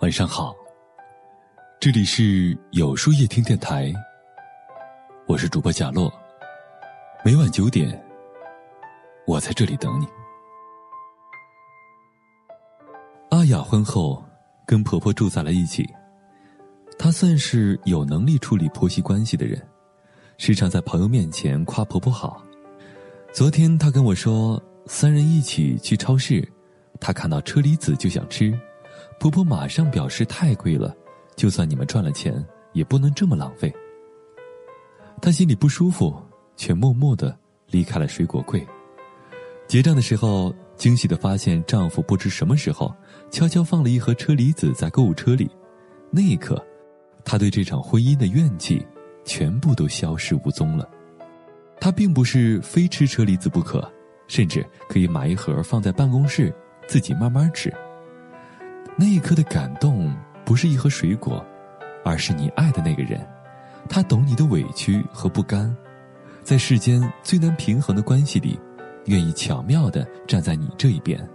晚上好，这里是有书夜听电台，我是主播贾洛。每晚九点，我在这里等你。阿雅婚后跟婆婆住在了一起，她算是有能力处理婆媳关系的人，时常在朋友面前夸婆婆好。昨天她跟我说，三人一起去超市，她看到车厘子就想吃。婆婆马上表示太贵了，就算你们赚了钱，也不能这么浪费。她心里不舒服，却默默的离开了水果柜。结账的时候，惊喜的发现丈夫不知什么时候悄悄放了一盒车厘子在购物车里。那一刻，她对这场婚姻的怨气全部都消失无踪了。她并不是非吃车厘子不可，甚至可以买一盒放在办公室，自己慢慢吃。那一刻的感动，不是一盒水果，而是你爱的那个人，他懂你的委屈和不甘，在世间最难平衡的关系里，愿意巧妙的站在你这一边，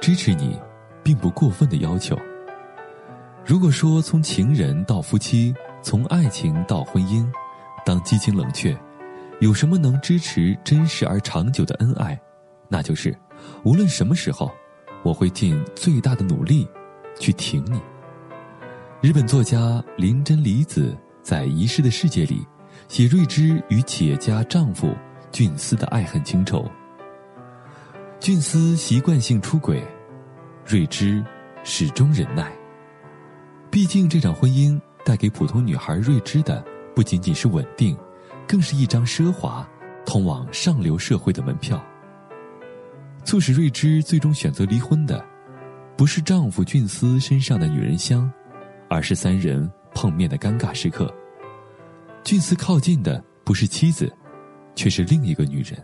支持你，并不过分的要求。如果说从情人到夫妻，从爱情到婚姻，当激情冷却，有什么能支持真实而长久的恩爱？那就是，无论什么时候。我会尽最大的努力，去挺你。日本作家林真理子在《遗失的世界》里，写瑞芝与企业家丈夫俊司的爱恨情仇。俊司习惯性出轨，瑞芝始终忍耐。毕竟这场婚姻带给普通女孩瑞芝的，不仅仅是稳定，更是一张奢华、通往上流社会的门票。促使瑞芝最终选择离婚的，不是丈夫俊司身上的女人香，而是三人碰面的尴尬时刻。俊司靠近的不是妻子，却是另一个女人。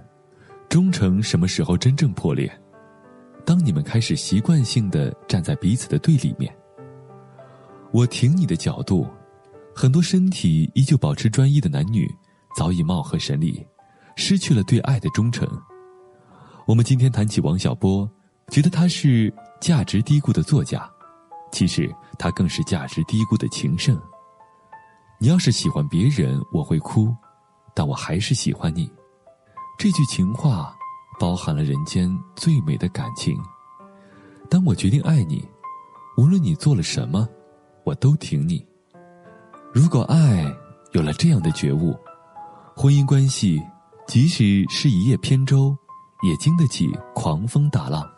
忠诚什么时候真正破裂？当你们开始习惯性的站在彼此的对立面。我挺你的角度，很多身体依旧保持专一的男女，早已貌合神离，失去了对爱的忠诚。我们今天谈起王小波，觉得他是价值低估的作家，其实他更是价值低估的情圣。你要是喜欢别人，我会哭，但我还是喜欢你。这句情话包含了人间最美的感情。当我决定爱你，无论你做了什么，我都挺你。如果爱有了这样的觉悟，婚姻关系即使是一叶扁舟。也经得起狂风大浪。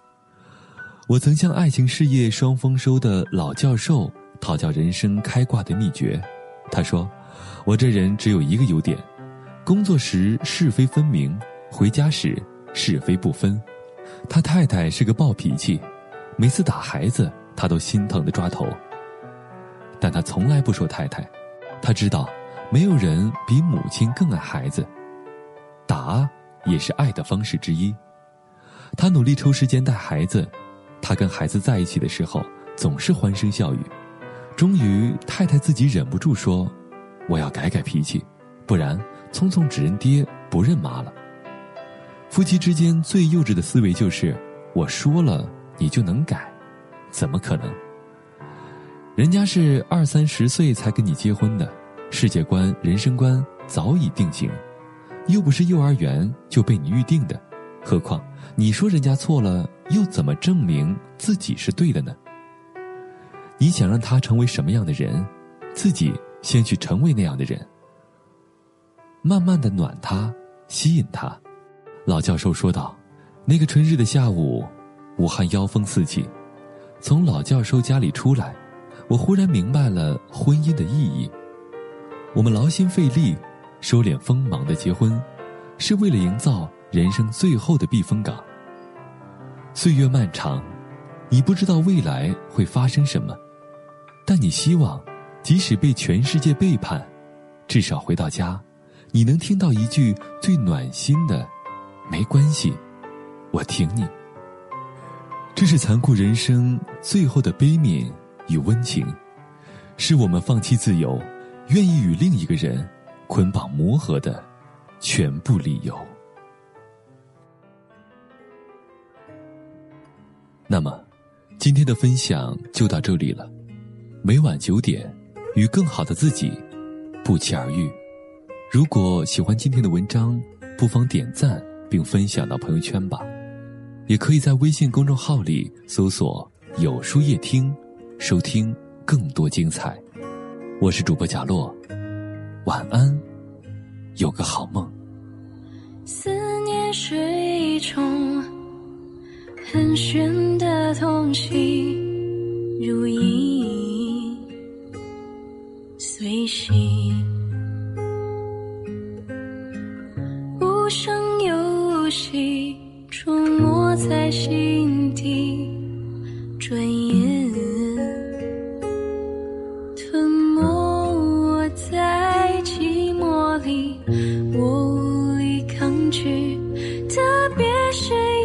我曾向爱情事业双丰收的老教授讨教人生开挂的秘诀，他说：“我这人只有一个优点，工作时是非分明，回家时是非不分。”他太太是个暴脾气，每次打孩子他都心疼的抓头。但他从来不说太太，他知道没有人比母亲更爱孩子。打。也是爱的方式之一。他努力抽时间带孩子，他跟孩子在一起的时候总是欢声笑语。终于，太太自己忍不住说：“我要改改脾气，不然聪聪只认爹不认妈了。”夫妻之间最幼稚的思维就是：“我说了你就能改，怎么可能？人家是二三十岁才跟你结婚的，世界观、人生观早已定型。”又不是幼儿园就被你预定的，何况你说人家错了，又怎么证明自己是对的呢？你想让他成为什么样的人，自己先去成为那样的人，慢慢的暖他，吸引他。老教授说道：“那个春日的下午，武汉妖风四起，从老教授家里出来，我忽然明白了婚姻的意义。我们劳心费力。”收敛锋芒的结婚，是为了营造人生最后的避风港。岁月漫长，你不知道未来会发生什么，但你希望，即使被全世界背叛，至少回到家，你能听到一句最暖心的“没关系，我挺你”。这是残酷人生最后的悲悯与温情，是我们放弃自由，愿意与另一个人。捆绑磨合的全部理由。那么，今天的分享就到这里了。每晚九点，与更好的自己不期而遇。如果喜欢今天的文章，不妨点赞并分享到朋友圈吧。也可以在微信公众号里搜索“有书夜听”，收听更多精彩。我是主播贾洛，晚安，有个好梦。思念是一种很玄的东西，如影随形，无声有息。出没在心特别是